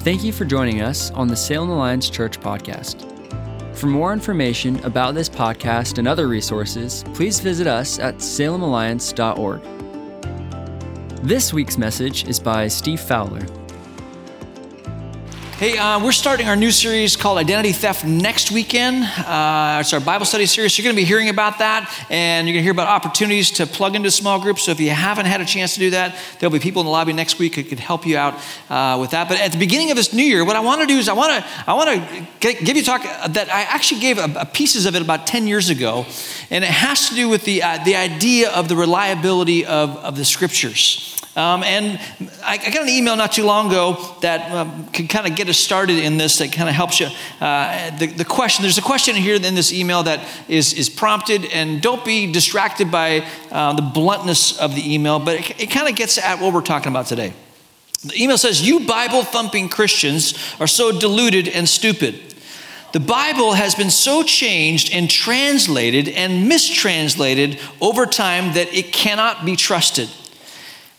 Thank you for joining us on the Salem Alliance Church podcast. For more information about this podcast and other resources, please visit us at salemalliance.org. This week's message is by Steve Fowler. Hey, uh, we're starting our new series called Identity Theft next weekend. Uh, it's our Bible study series. You're going to be hearing about that, and you're going to hear about opportunities to plug into small groups. So if you haven't had a chance to do that, there'll be people in the lobby next week who could help you out uh, with that. But at the beginning of this new year, what I want to do is I want to I want to give you a talk that I actually gave a, a pieces of it about 10 years ago, and it has to do with the uh, the idea of the reliability of, of the scriptures. Um, and I, I, got an email not too long ago that um, can kind of get us started in this, that kind of helps you. Uh, the, the question, there's a question here in this email that is, is prompted, and don't be distracted by uh, the bluntness of the email, but it, it kind of gets at what we're talking about today. The email says, You Bible thumping Christians are so deluded and stupid. The Bible has been so changed and translated and mistranslated over time that it cannot be trusted.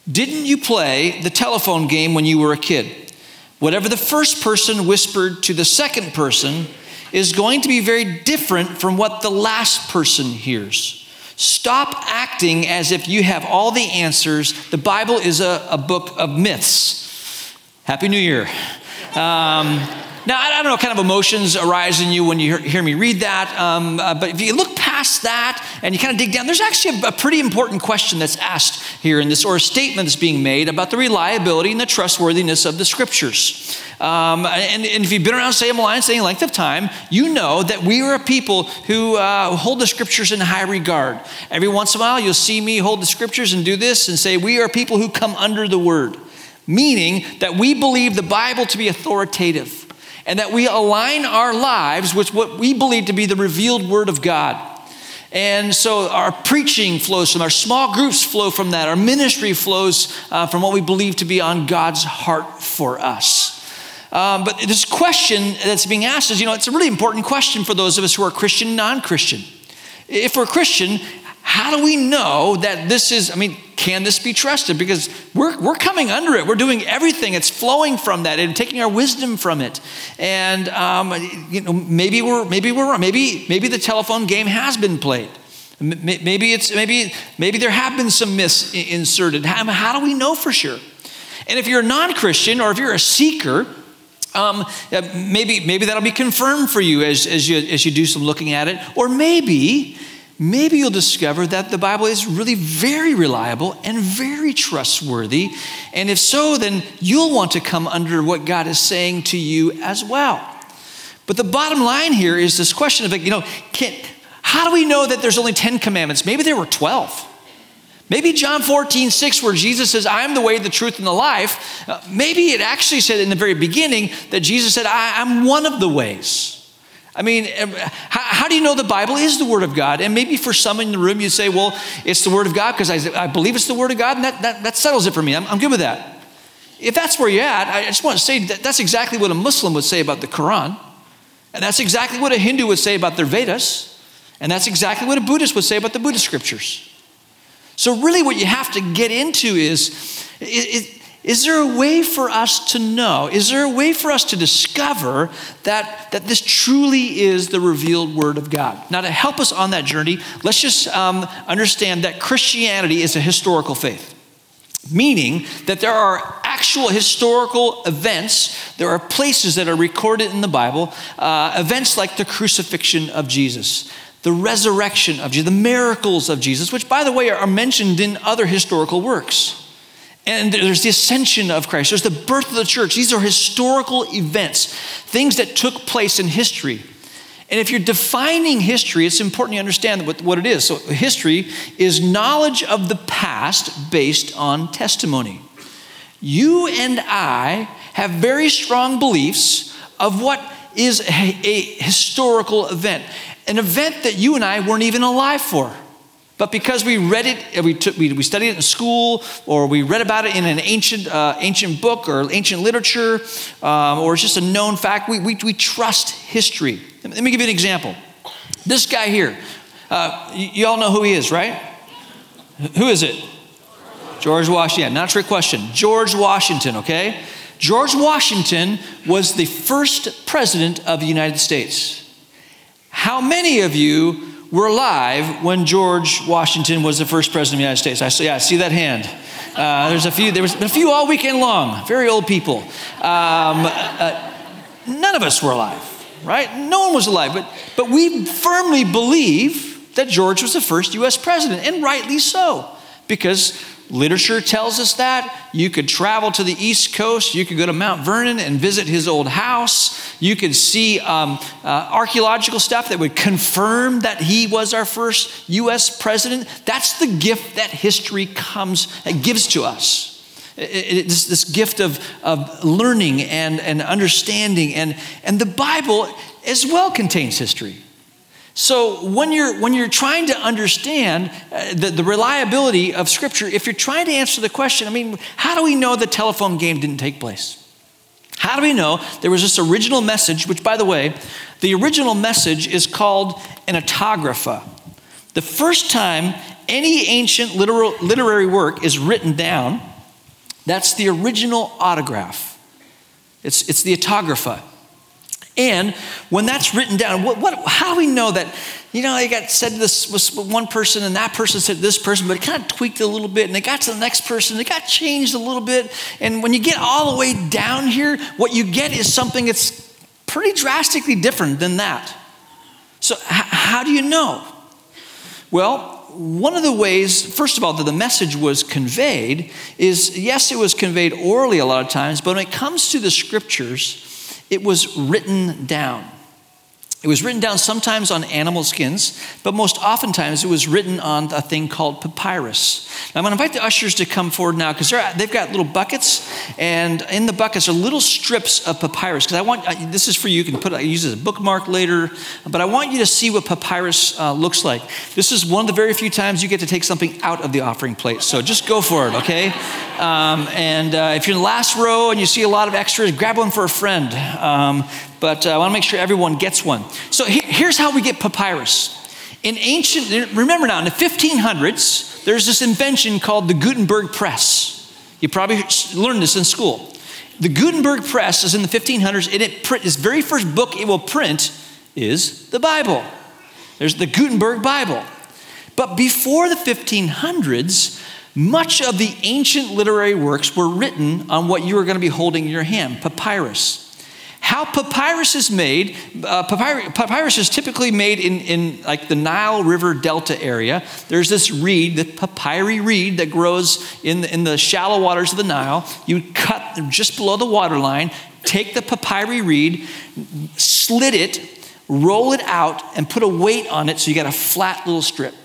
Didn't you play the telephone game when you were a kid? Whatever the first person whispered to the second person is going to be very different from what the last person hears. Stop acting as if you have all the answers. The Bible is a, a book of myths. Happy New Year. Um, now, I don't know what kind of emotions arise in you when you hear me read that, um, uh, but if you look past that and you kind of dig down, there's actually a, a, pretty important question that's asked here in this, or a statement that's being made about the reliability and the trustworthiness of the scriptures. Um, and, and, if you've been around Salem Alliance any length of time, you know that we are a people who uh, hold the scriptures in high regard. Every once in a while, you'll see me hold the scriptures and do this and say, We are people who come under the word, meaning that we believe the Bible to be authoritative and that we align our lives with what we believe to be the revealed Word of God. And so our preaching flows from, our small groups flow from that, our ministry flows uh, from what we believe to be on God's heart for us. Um, but this question that's being asked is, you know, it's a really important question for those of us who are Christian, non Christian. If we're Christian, how do we know that this is, I mean, can this be trusted? Because we're, we're coming under it. We're doing everything. It's flowing from that and taking our wisdom from it. And, um, you know, maybe we're, maybe we're wrong. Maybe, maybe the telephone game has been played. Maybe it's, maybe, maybe there have been some myths inserted. How, how do we know for sure? And if you're a non-Christian or if you're a seeker, um, maybe, maybe that'll be confirmed for you as, as, you as you do some looking at it. Or maybe maybe you'll discover that the Bible is really very reliable and very trustworthy. And if so, then you'll want to come under what God is saying to you as well. But the bottom line here is this question of, you know, can, how do we know that there's only 10 commandments? Maybe there were 12. Maybe John 14, 6, where Jesus says, I am the way, the truth, and the life. Uh, maybe it actually said in the very beginning that Jesus said, I, I'm one of the ways. I mean, how, how, do you know the Bible is the Word of God? And maybe for some in the room, you say, well, it's the Word of God because I, I, believe it's the Word of God, and that, that, that settles it for me. I'm, I'm, good with that. If that's where you're at, I just want to say that that's exactly what a Muslim would say about the Quran. And that's exactly what a Hindu would say about their Vedas. And that's exactly what a Buddhist would say about the Buddhist scriptures. So, really, what you have to get into is, is is there a way for us to know? Is there a way for us to discover that, that this truly is the revealed Word of God? Now, to help us on that journey, let's just um, understand that Christianity is a historical faith, meaning that there are actual historical events, there are places that are recorded in the Bible, uh, events like the crucifixion of Jesus. The resurrection of Jesus, the miracles of Jesus, which, by the way, are mentioned in other historical works. And there's the ascension of Christ, there's the birth of the church. These are historical events, things that took place in history. And if you're defining history, it's important you understand what, what it is. So, history is knowledge of the past based on testimony. You and I have very strong beliefs of what is a, a historical event, an event that you and I weren't even alive for. But because we read it, we, took, we, we studied it in school, or we read about it in an ancient, uh, ancient book or ancient literature, um, or it's just a known fact, we, we, we trust history. Let me give you an example. This guy here, uh, you all know who he is, right? Who is it? George Washington. Not a trick question. George Washington, okay? George Washington was the first president of the United States. How many of you were alive when George Washington was the first president of the United States? I see, yeah, I see that hand. Uh, there's a few. There was a few all weekend long. Very old people. Um, uh, none of us were alive, right? No one was alive, but but we firmly believe that George was the first U.S. president, and rightly so, because Literature tells us that. You could travel to the East Coast. You could go to Mount Vernon and visit his old house. You could see um, uh, archaeological stuff that would confirm that he was our first U.S. president. That's the gift that history comes and gives to us. It's this gift of, of learning and, and understanding. And, and the Bible as well contains history. So when you're when you're trying to understand uh, the, the reliability of Scripture, if you're trying to answer the question, I mean, how do we know the telephone game didn't take place? How do we know there was this original message, which, by the way, the original message is called an autographa. The first time any ancient literal, literary work is written down, that's the original autograph. It's, it's the autographa. And when that's written down, what, what, how do we know that, you know, I got said this was one person and that person said this person, but it kind of tweaked a little bit and it got to the next person, it got changed a little bit. And when you get all the way down here, what you get is something that's pretty drastically different than that. So, h- how do you know? Well, one of the ways, first of all, that the message was conveyed is yes, it was conveyed orally a lot of times, but when it comes to the scriptures, it was written down. It was written down sometimes on animal skins, but most oftentimes it was written on a thing called papyrus. Now, I'm going to invite the ushers to come forward now because they've got little buckets, and in the buckets are little strips of papyrus. Because I want this is for you. You can put it, use it as a bookmark later, but I want you to see what papyrus uh, looks like. This is one of the very few times you get to take something out of the offering plate, so just go for it, okay? Um, and uh, if you're in the last row and you see a lot of extras, grab one for a friend. Um, but uh, I want to make sure everyone gets one. So he, here's how we get papyrus. In ancient, remember now, in the 1500s, there's this invention called the Gutenberg press. You probably learned this in school. The Gutenberg press is in the 1500s, and it print, its very first book it will print is the Bible. There's the Gutenberg Bible. But before the 1500s, much of the ancient literary works were written on what you are going to be holding in your hand papyrus. How papyrus is made, uh, papyrus, is typically made in, in like the Nile River Delta area. There's this reed, the papyri reed that grows in the, in the shallow waters of the Nile. You cut just below the waterline, take the papyri reed, slit it, roll it out, and put a weight on it so you got a flat little strip.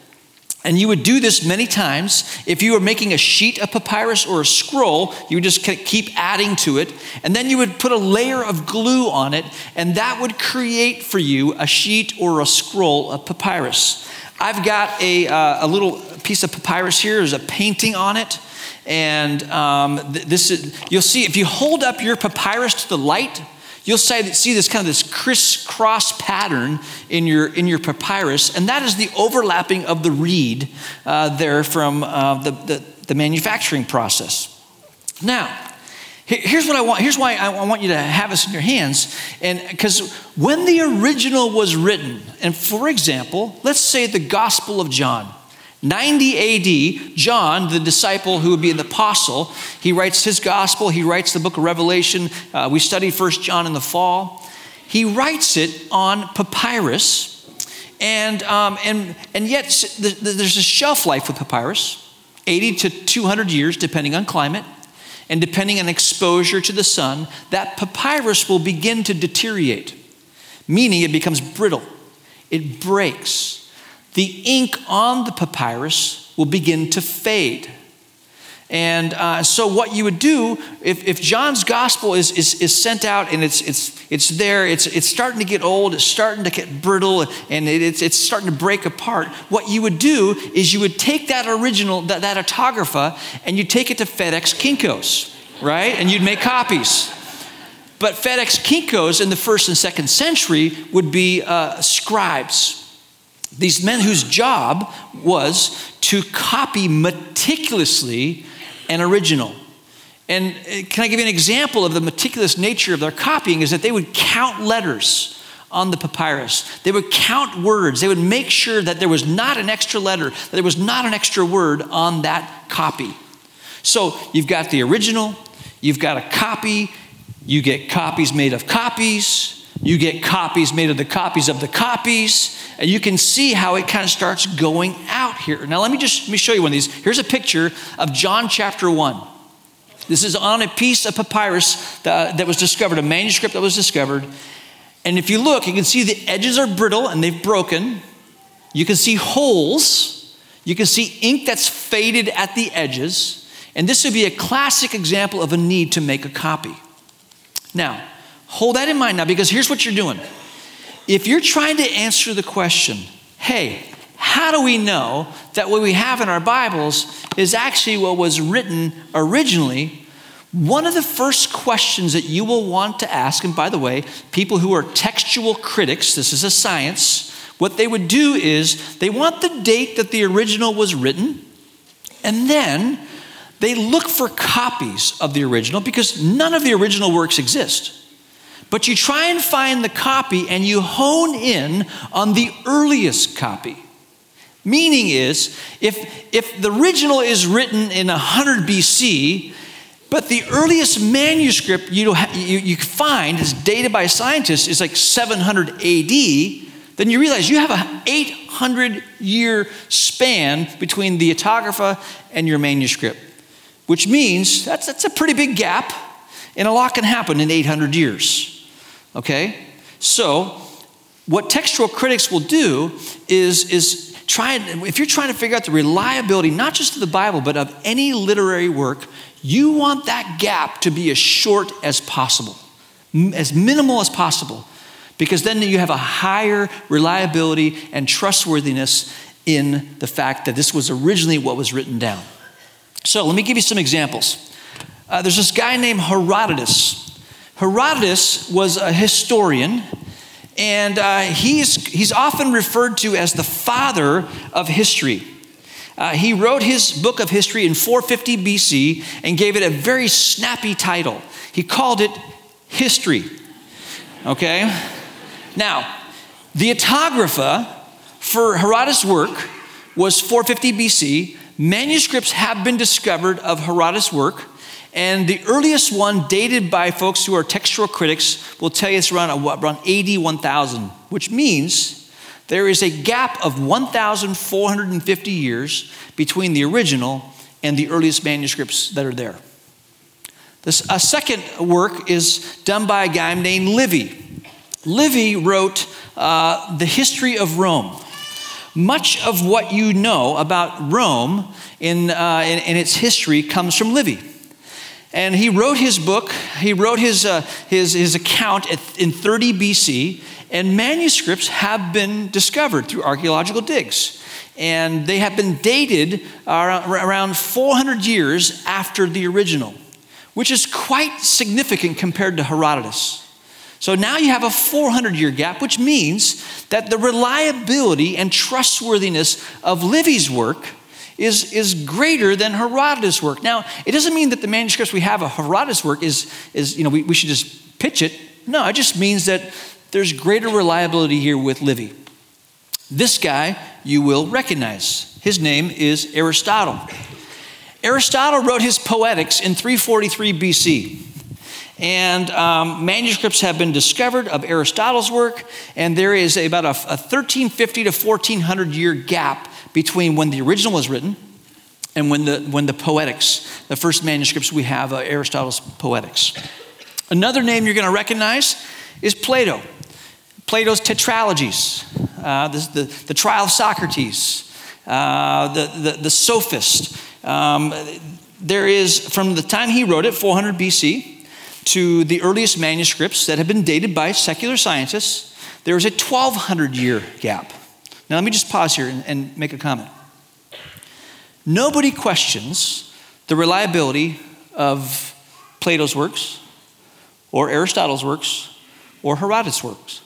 And you would do this many times. If you were making a sheet of papyrus or a scroll, you would just keep adding to it. And then you would put a layer of glue on it, and that would create for you a sheet or a scroll of papyrus. I've got a, uh, a little piece of papyrus here. There's a painting on it. And um, this is, you'll see if you hold up your papyrus to the light, you'll see this kind of this crisscross pattern in your, in your papyrus, and that is the overlapping of the reed uh, there from uh, the, the, the manufacturing process. Now, Here's what I want. Here's why I want you to have this in your hands. And because when the original was written, and for example, let's say the Gospel of John, 90 AD, John, the disciple who would be an apostle, he writes his gospel, he writes the book of Revelation. Uh, we studied First John in the fall. He writes it on papyrus, and, um, and, and yet there's a shelf life with papyrus 80 to 200 years, depending on climate. And depending on exposure to the sun, that papyrus will begin to deteriorate, meaning it becomes brittle, it breaks the ink on the papyrus will begin to fade. And uh, so, what you would do if, if John's gospel is, is, is, sent out and it's, it's, it's there, it's, it's starting to get old, it's starting to get brittle, and it, it's, it's starting to break apart, what you would do is you would take that original, that, that autographa, and you'd take it to FedEx Kinkos, right? And you'd make copies. But FedEx Kinkos in the first and second century would be uh, scribes these men whose job was to copy meticulously an original. And uh, can I give you an example of the meticulous nature of their copying? Is that they would count letters on the papyrus. They would count words. They would make sure that there was not an extra letter, that there was not an extra word on that copy. So you've got the original, you've got a copy, you get copies made of copies, you get copies made of the copies of the copies, and you can see how it kind of starts going out here. Now let me just let me show you one of these. Here's a picture of John chapter 1. This is on a piece of papyrus that, that was discovered, a manuscript that was discovered. And if you look, you can see the edges are brittle and they've broken. You can see holes. You can see ink that's faded at the edges. And this would be a classic example of a need to make a copy. Now, hold that in mind now because here's what you're doing. If you're trying to answer the question, hey, how do we know that what we have in our Bibles is actually what was written originally? One of the first questions that you will want to ask, and by the way, people who are textual critics, this is a science, what they would do is they want the date that the original was written, and then they look for copies of the original because none of the original works exist. But you try and find the copy and you hone in on the earliest copy. Meaning is, if, if the original is written in 100 BC, but the earliest manuscript you, you, you find is dated by scientists is like 700 AD, then you realize you have an 800 year span between the autographa and your manuscript, which means that's, that's a pretty big gap, and a lot can happen in 800 years. Okay? So, what textual critics will do is, is try if you're trying to figure out the reliability not just of the bible but of any literary work you want that gap to be as short as possible as minimal as possible because then you have a higher reliability and trustworthiness in the fact that this was originally what was written down. So let me give you some examples. Uh, there's this guy named herodotus herodotus was a historian and uh, he's, he's often referred to as the father of history. Uh, he wrote his book of history in 450 BC and gave it a very snappy title. He called it History. Okay? Now, the autographa for Herodotus' work was 450 BC. Manuscripts have been discovered of Herodotus' work and the earliest one, dated by folks who are textual critics, will tell you it's around, around AD 1000, which means there is a gap of 1,450 years between the original and the earliest manuscripts that are there. This, a second work is done by a guy named Livy. Livy wrote uh, The History of Rome. Much of what you know about Rome in, uh, in, in its history comes from Livy. And he wrote his book, he wrote his, uh, his, his account at, in 30 BC, and manuscripts have been discovered through archaeological digs. And they have been dated around 400 years after the original, which is quite significant compared to Herodotus. So now you have a 400 year gap, which means that the reliability and trustworthiness of Livy's work is, is greater than Herodotus' work. Now, it doesn't mean that the manuscripts we have of Herodotus' work is, is you know, we, we should just pitch it. No, it just means that there's greater reliability here with Livy. This guy you will recognize. His name is Aristotle. Aristotle wrote his Poetics in 343 BC. And um, manuscripts have been discovered of Aristotle's work, and there is about a, a 1350 to 1400 year gap between when the original was written and when the, when the Poetics, the first manuscripts we have, uh, Aristotle's Poetics. Another name you're going to recognize is Plato. Plato's tetralogies, uh, the, the, the, trial of Socrates, uh, the, the, the sophist. Um, there is, from the time he wrote it, 400 BC, to the earliest manuscripts that have been dated by secular scientists, there is a 1200 year gap. Now, let me just pause here and, and make a comment. Nobody questions the reliability of Plato's works, or Aristotle's works, or Herodotus' works.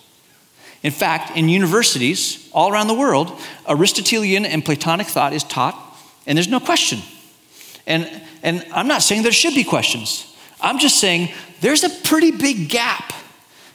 In fact, in universities all around the world, Aristotelian and Platonic thought is taught, and there's no question. And and I'm not saying there should be questions. I'm just saying there's a pretty big gap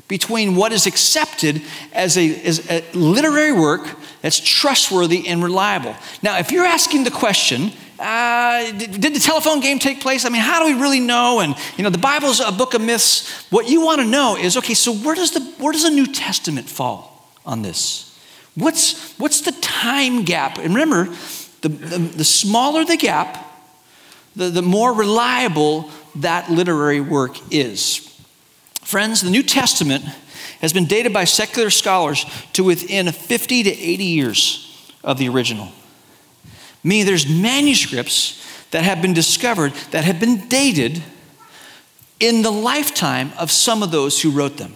between what is accepted as a, as a literary work that's trustworthy and reliable. Now, if you're asking the question, uh, did, did, the telephone game take place? I mean, how do we really know? And you know, the Bible's a book of myths. What you want to know is, okay, so where does the where does the New Testament fall on this? What's what's the time gap? And remember, the, the, the smaller the gap, the, the more reliable that literary work is. Friends, the New Testament has been dated by secular scholars to within 50 to 80 years of the original. Meaning there's manuscripts that have been discovered that have been dated in the lifetime of some of those who wrote them.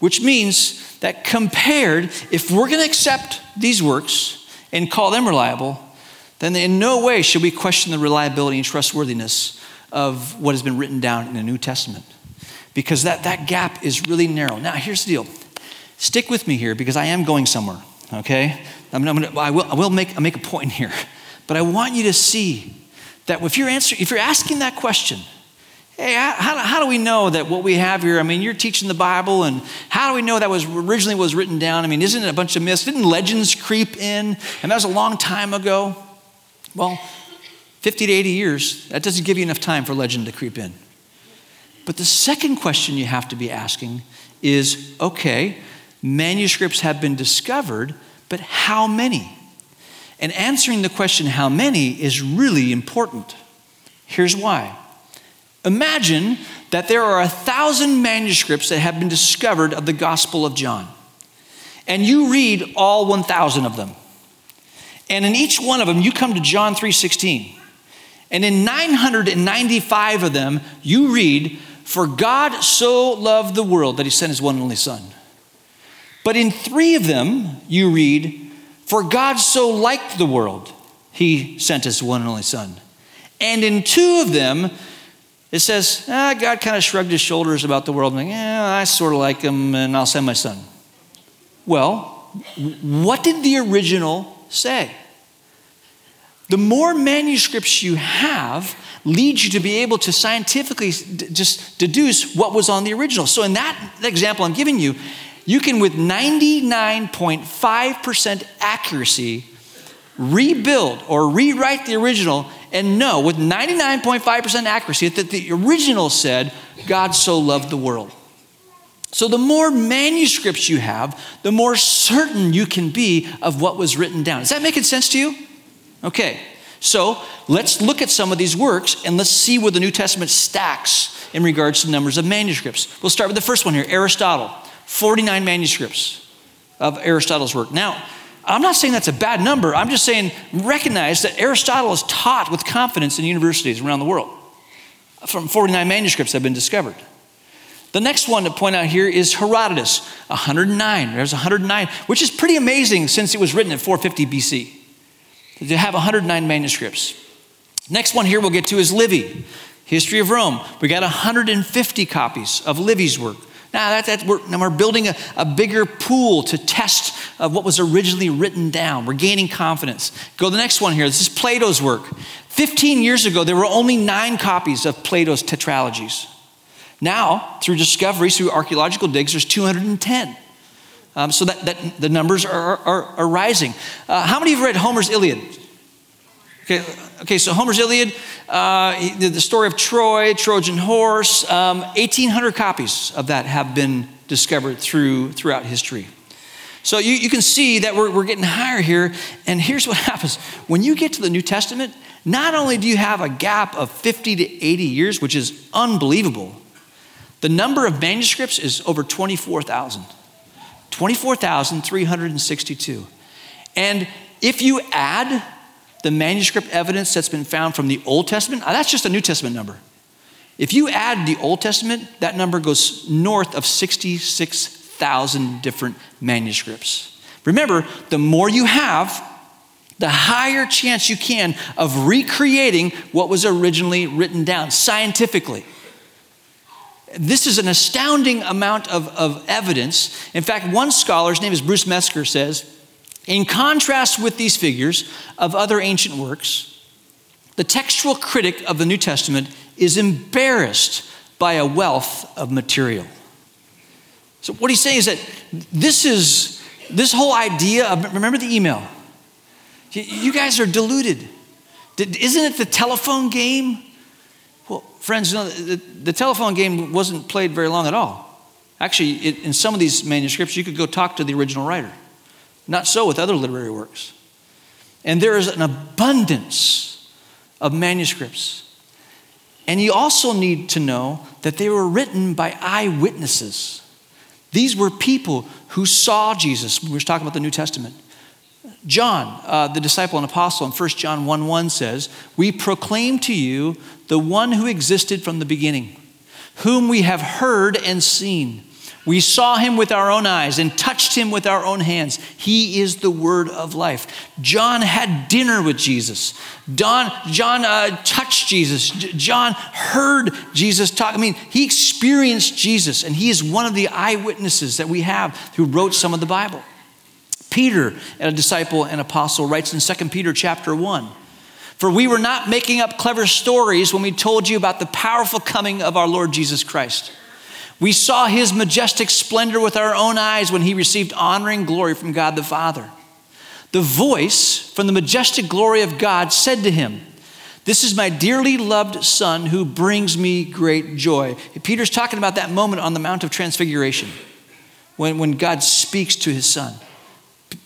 Which means that compared, if we're going to accept these works and call them reliable, then in no way should we question the reliability and trustworthiness of what has been written down in the New Testament. Because that, that gap is really narrow. Now, here's the deal stick with me here because I am going somewhere, okay? I'm, I'm gonna, I, will, I will make, I'll make a point here. But I want you to see that if you're, answering, if you're asking that question, hey, how, how do we know that what we have here, I mean, you're teaching the Bible, and how do we know that was originally was written down? I mean, isn't it a bunch of myths? Didn't legends creep in? And that was a long time ago. Well, 50 to 80 years, that doesn't give you enough time for legend to creep in. But the second question you have to be asking is okay, manuscripts have been discovered, but how many? And answering the question, how many, is really important. Here's why. Imagine that there are a thousand manuscripts that have been discovered of the Gospel of John, and you read all 1,000 of them. And in each one of them, you come to John 3:16. And in 995 of them, you read, For God so loved the world that he sent his one and only Son. But in three of them, you read, For God so liked the world, he sent his one and only Son. And in two of them, it says, ah, God kind of shrugged his shoulders about the world, like, yeah, I sort of like him, and I'll send my son. Well, what did the original say. The more manuscripts you have leads you to be able to scientifically d- just deduce what was on the original. So, in that example I'm giving you, you can, with 99.5% accuracy, rebuild or rewrite the original and know with 99.5% accuracy that the original said, God so loved the world. So, the more manuscripts you have, the more certain you can be of what was written down. Is that making sense to you? Okay, so let's look at some of these works and let's see where the New Testament stacks in regards to numbers of manuscripts. We'll start with the first one here Aristotle, 49 manuscripts of Aristotle's work. Now, I'm not saying that's a bad number. I'm just saying recognize that Aristotle is taught with confidence in universities around the world. From 49 manuscripts have been discovered. The next one to point out here is Herodotus, 109. There's 109, which is pretty amazing since it was written at 450 BC. To have 109 manuscripts. Next one here we'll get to is Livy, History of Rome. We got 150 copies of Livy's work. Now, that, that we're, now we're building a, a bigger pool to test of what was originally written down. We're gaining confidence. Go to the next one here. This is Plato's work. 15 years ago, there were only nine copies of Plato's tetralogies. Now, through discoveries, through archaeological digs, there's 210. Um, so that, that the numbers are, are, are rising. Uh, how many of you read Homer's Iliad? Okay, okay so Homer's Iliad, uh, the, story of Troy, Trojan horse, um, 1,800 copies of that have been discovered through, throughout history. So you, you can see that we're, we're getting higher here. And here's what happens when you get to the New Testament, not only do you have a gap of 50 to 80 years, which is unbelievable, the number of manuscripts is over 24,000. 24,362. And if you add the manuscript evidence that's been found from the Old Testament, uh, that's just a New Testament number. If you add the Old Testament, that number goes north of 66,000 different manuscripts. Remember, the more you have, the higher chance you can of recreating what was originally written down scientifically. This is an astounding amount of, of evidence. In fact, one scholar, his name is Bruce Metzger, says, in contrast with these figures of other ancient works, The textual critic of the New Testament is embarrassed by a wealth of material. So, what he's saying is that this is this whole idea of remember the email. You guys are deluded. Isn't it the telephone game? Friends, you know, the, the telephone game wasn't played very long at all. Actually, it, in some of these manuscripts, you could go talk to the original writer. Not so with other literary works. And there is an abundance of manuscripts. And you also need to know that they were written by eyewitnesses. These were people who saw Jesus. We were talking about the New Testament. John, uh, the disciple and apostle, in 1 John 1 1 says, We proclaim to you the one who existed from the beginning, whom we have heard and seen. We saw him with our own eyes and touched him with our own hands. He is the word of life. John had dinner with Jesus. John, John uh, touched Jesus. John heard Jesus talk. I mean, he experienced Jesus, and he is one of the eyewitnesses that we have who wrote some of the Bible. Peter, a disciple and apostle, writes in 2 Peter chapter 1. For we were not making up clever stories when we told you about the powerful coming of our Lord Jesus Christ. We saw his majestic splendor with our own eyes when he received honor and glory from God the Father. The voice from the majestic glory of God said to him, This is my dearly loved Son who brings me great joy. Peter's talking about that moment on the Mount of Transfiguration when, when God speaks to his Son.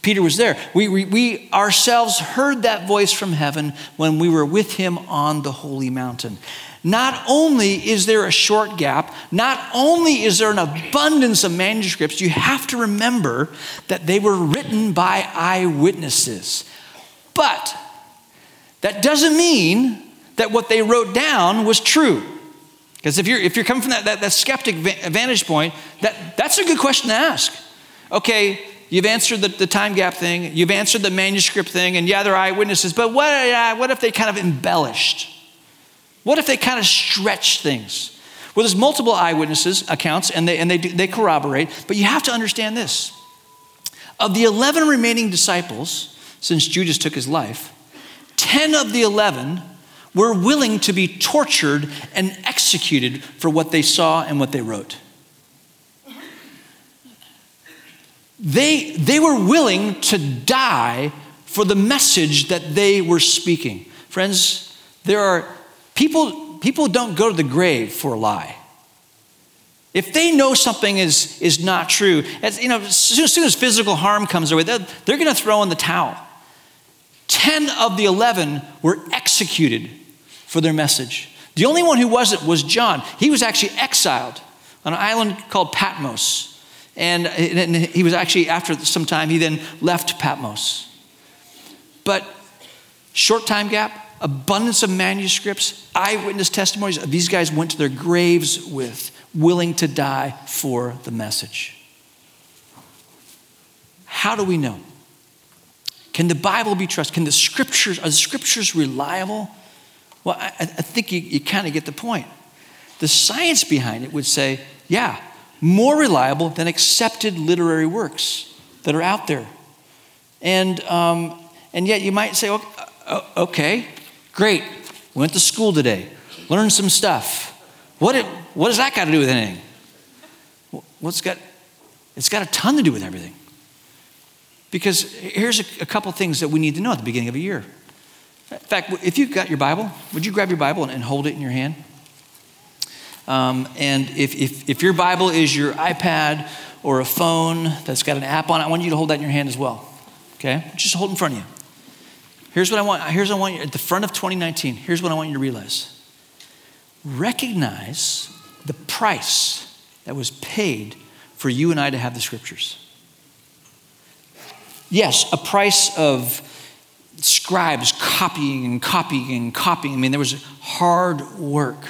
Peter was there. We, we, we, ourselves heard that voice from heaven when we were with him on the holy mountain. Not only is there a short gap, not only is there an abundance of manuscripts, you have to remember that they were written by eyewitnesses. But that doesn't mean that what they wrote down was true. Because if you're, if you're coming from that, that, that skeptic vantage point, that, that's a good question to ask. Okay, You've answered the, the, time gap thing, you've answered the manuscript thing, and yeah, they're eyewitnesses, but what, uh, what if they kind of embellished? What if they kind of stretched things? Well, there's multiple eyewitnesses accounts, and they, and they, do, they corroborate, but you have to understand this. Of the 11 remaining disciples, since Judas took his life, 10 of the 11 were willing to be tortured and executed for what they saw and what they wrote. They, they were willing to die for the message that they were speaking. Friends, there are people, people don't go to the grave for a lie. If they know something is, is not true, as, you know, as soon, as soon as physical harm comes their way, they're, they're going to throw in the towel. 10 of the 11 were executed for their message. The only one who wasn't was John. He was actually exiled on an island called Patmos. And, and he was actually, after some time, he then left Patmos. But short time gap, abundance of manuscripts, eyewitness testimonies, these guys went to their graves with, willing to die for the message. How do we know? Can the Bible be trusted? Can the scriptures, are the scriptures reliable? Well, I, I think you, you kind of get the point. The science behind it would say, yeah, more reliable than accepted literary works that are out there. And, um, and yet you might say, okay, great, went to school today, learned some stuff. What, it, what does that got to do with anything? What's got, it's got a ton to do with everything. Because here's a, a couple things that we need to know at the beginning of a year. In fact, if you've got your Bible, would you grab your Bible and, and hold it in your hand? Um, and if, if, if your Bible is your iPad or a phone that's got an app on it, I want you to hold that in your hand as well. Okay? Just hold in front of you. Here's what I want. Here's what I want you at the front of 2019. Here's what I want you to realize. Recognize the price that was paid for you and I to have the scriptures. Yes, a price of scribes copying and copying and copying. I mean, there was hard work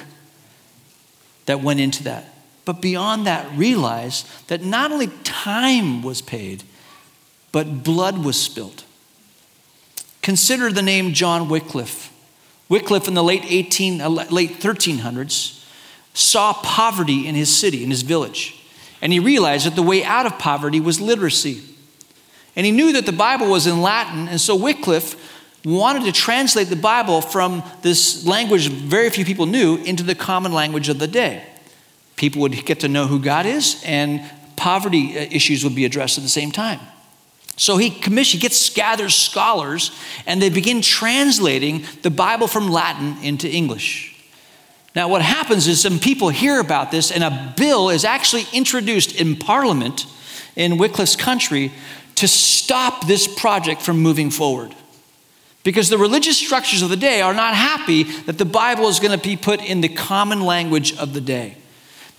that went into that. But beyond that, realize that not only time was paid, but blood was spilled. Consider the name John Wycliffe. Wycliffe in the late 18, uh, late 1300s saw poverty in his city, in his village. And he realized that the way out of poverty was literacy. And he knew that the Bible was in Latin, and so Wycliffe wanted to translate the Bible from this language very few people knew into the common language of the day. People would get to know who God is, and poverty uh, issues would be addressed at the same time. So he commissions, gets gathers scholars, and they begin translating the Bible from Latin into English. Now, what happens is some people hear about this, and a bill is actually introduced in Parliament in Wycliffe's country to stop this project from moving forward. Because the religious structures of the day are not happy that the Bible is going to be put in the common language of the day.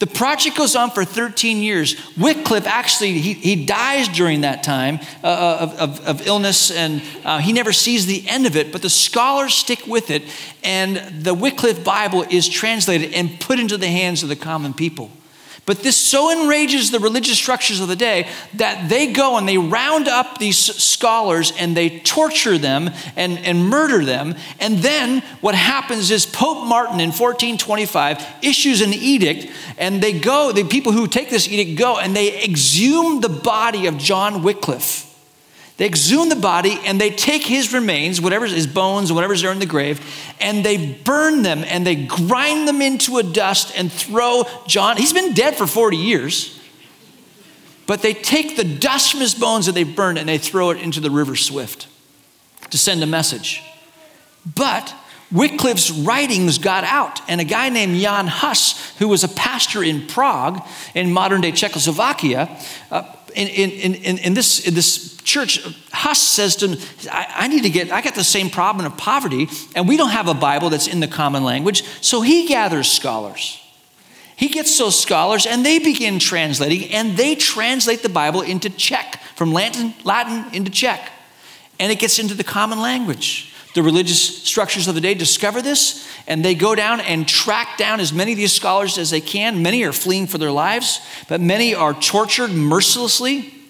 The project goes on for 13 years. Wycliffe actually, he, he dies during that time uh, uh, of, of, of, illness and uh, he never sees the end of it, but the scholars stick with it and the Wycliffe Bible is translated and put into the hands of the common people. But this so enrages the religious structures of the day that they go and they round up these scholars and they torture them and, and murder them. And then what happens is Pope Martin in 1425 issues an edict, and they go, the people who take this edict go and they exhume the body of John Wycliffe they exhume the body and they take his remains, whatever his bones, whatever's there in the grave, and they burn them and they grind them into a dust and throw John. He's been dead for 40 years. But they take the dust from his bones that they burned and they throw it into the river Swift to send a message. But Wycliffe's writings got out, and a guy named Jan Hus, who was a pastor in Prague in modern day Czechoslovakia, uh, in, in, in, in, this, in this church, Huss says to him, I, I, need to get, I got the same problem of poverty, and we don't have a Bible that's in the common language. So he gathers scholars. He gets those scholars, and they begin translating, and they translate the Bible into Czech, from Latin, Latin into Czech. And it gets into the common language. The religious structures of the day discover this, and they go down and track down as many of these scholars as they can. Many are fleeing for their lives, but many are tortured mercilessly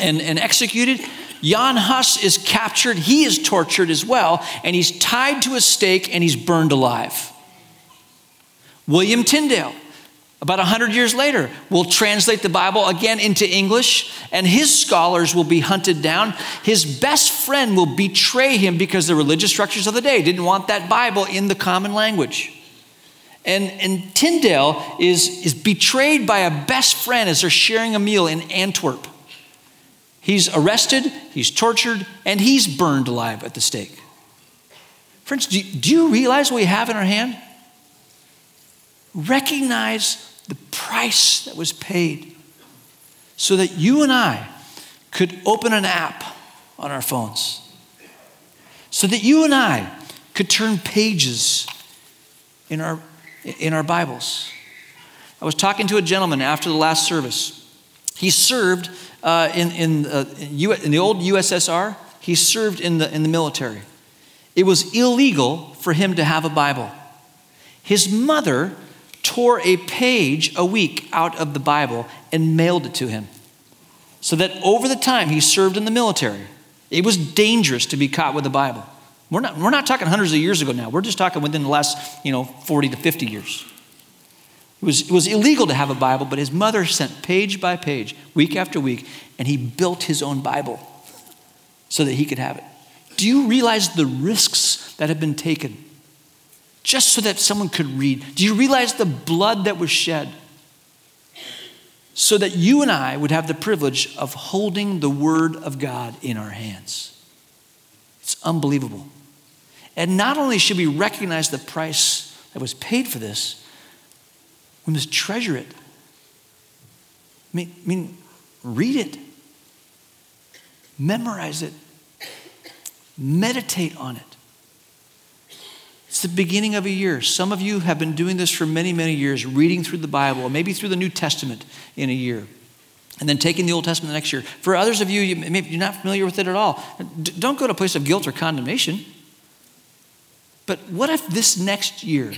and, and executed. Jan Hus is captured, he is tortured as well, and he's tied to a stake and he's burned alive. William Tyndale about 100 years later, will translate the Bible again into English, and his scholars will be hunted down. His best friend will betray him because the religious structures of the day didn't want that Bible in the common language. And, and Tyndale is, is betrayed by a best friend as they're sharing a meal in Antwerp. He's arrested, he's tortured, and he's burned alive at the stake. Friends, do, do you realize what we have in our hand? Recognize the price that was paid so that you and I could open an app on our phones, so that you and I could turn pages in our, in our Bibles. I was talking to a gentleman after the last service. He served uh, in, in, uh, in, the old USSR, he served in the, in the military. It was illegal for him to have a Bible. His mother tore a page a week out of the Bible and mailed it to him. So that over the time he served in the military, it was dangerous to be caught with the Bible. We're not, we're not talking hundreds of years ago now. We're just talking within the last, you know, 40 to 50 years. It was, it was illegal to have a Bible, but his mother sent page by page, week after week, and he built his own Bible so that he could have it. Do you realize the risks that have been taken just so that someone could read. Do you realize the blood that was shed? So that you and I would have the privilege of holding the Word of God in our hands. It's unbelievable. And not only should we recognize the price that was paid for this, we must treasure it. I mean, I mean read it, memorize it, meditate on it. It's the beginning of a year. Some of you have been doing this for many, many years, reading through the Bible, maybe through the New Testament in a year, and then taking the Old Testament the next year. For others of you, you maybe you're not familiar with it at all. Don't go to a place of guilt or condemnation. But what if this next year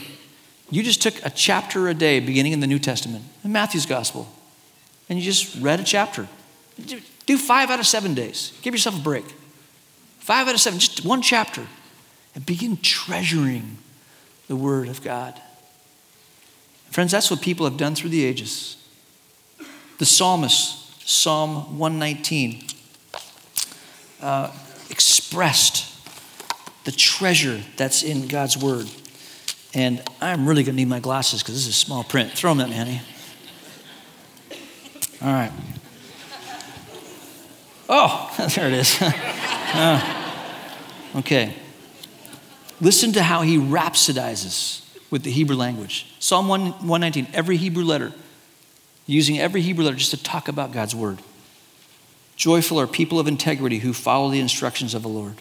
you just took a chapter a day beginning in the New Testament, in Matthew's Gospel, and you just read a chapter? Do five out of seven days. Give yourself a break. Five out of seven, just one chapter and begin treasuring the Word of God. Friends, that's what people have done through the ages. The psalmist, Psalm 119, uh, expressed the treasure that's in God's Word. And I'm really going to need my glasses because this is small print. Throw them at me, honey. All right. Oh, there it is. uh, okay. Listen to how he rhapsodizes with the Hebrew language. Psalm 1, 119, every Hebrew letter, using every Hebrew letter just to talk about God's word. Joyful are people of integrity who follow the instructions of the Lord.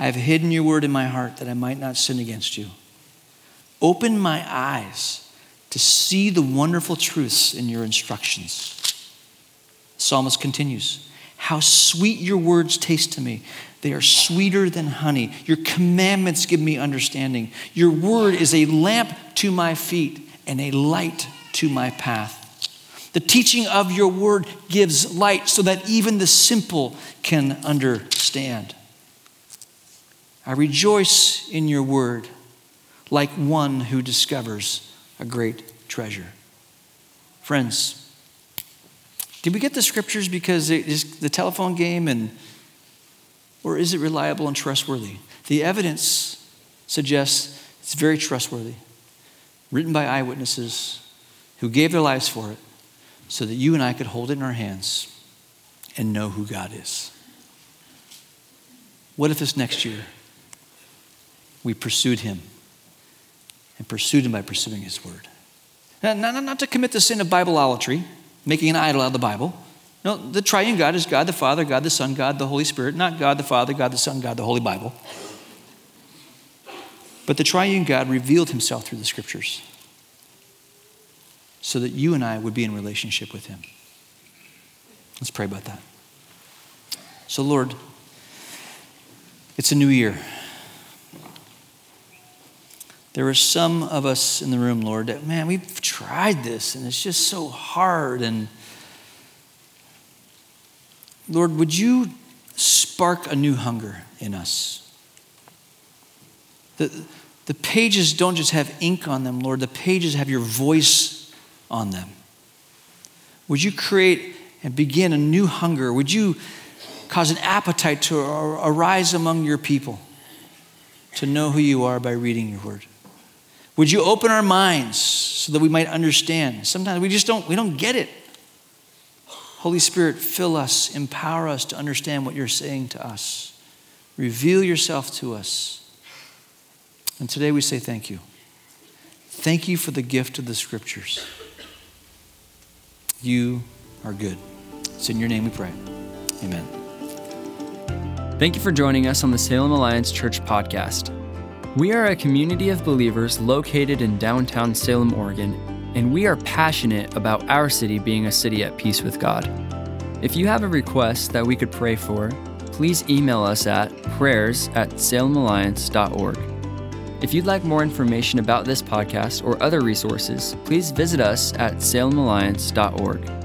I have hidden your word in my heart that I might not sin against you. Open my eyes to see the wonderful truths in your instructions. Psalmist continues How sweet your words taste to me. They are sweeter than honey. Your commandments give me understanding. Your word is a lamp to my feet and a light to my path. The teaching of your word gives light so that even the simple can understand. I rejoice in your word like one who discovers a great treasure. Friends, did we get the scriptures because it is the telephone game and or is it reliable and trustworthy? The evidence suggests it's very trustworthy. Written by eyewitnesses who gave their lives for it so that you and I could hold it in our hands and know who God is. What if this next year we pursued him and pursued him by pursuing his word. Not, not, not to commit the sin of Bibleolatry, making an idol out of the Bible. No, the triune God is God the Father, God the Son, God the Holy Spirit, not God the Father, God the Son, God the Holy Bible. But the triune God revealed himself through the scriptures so that you and I would be in relationship with him. Let's pray about that. So, Lord, it's a new year. There are some of us in the room, Lord, that, man, we've tried this and it's just so hard. And Lord, would you spark a new hunger in us? The, the pages don't just have ink on them, Lord, the pages have your voice on them. Would you create and begin a new hunger? Would you cause an appetite to arise among your people to know who you are by reading your word? Would you open our minds so that we might understand? Sometimes we just don't, we don't get it. Holy Spirit, fill us, empower us to understand what you're saying to us. Reveal yourself to us. And today we say thank you. Thank you for the gift of the scriptures. You are good. It's in your name we pray. Amen. Thank you for joining us on the Salem Alliance Church podcast. We are a community of believers located in downtown Salem, Oregon, and we are passionate about our city being a city at peace with God. If you have a request that we could pray for, please email us at prayers at salemalliance.org. If you'd like more information about this podcast or other resources, please visit us at salemalliance.org.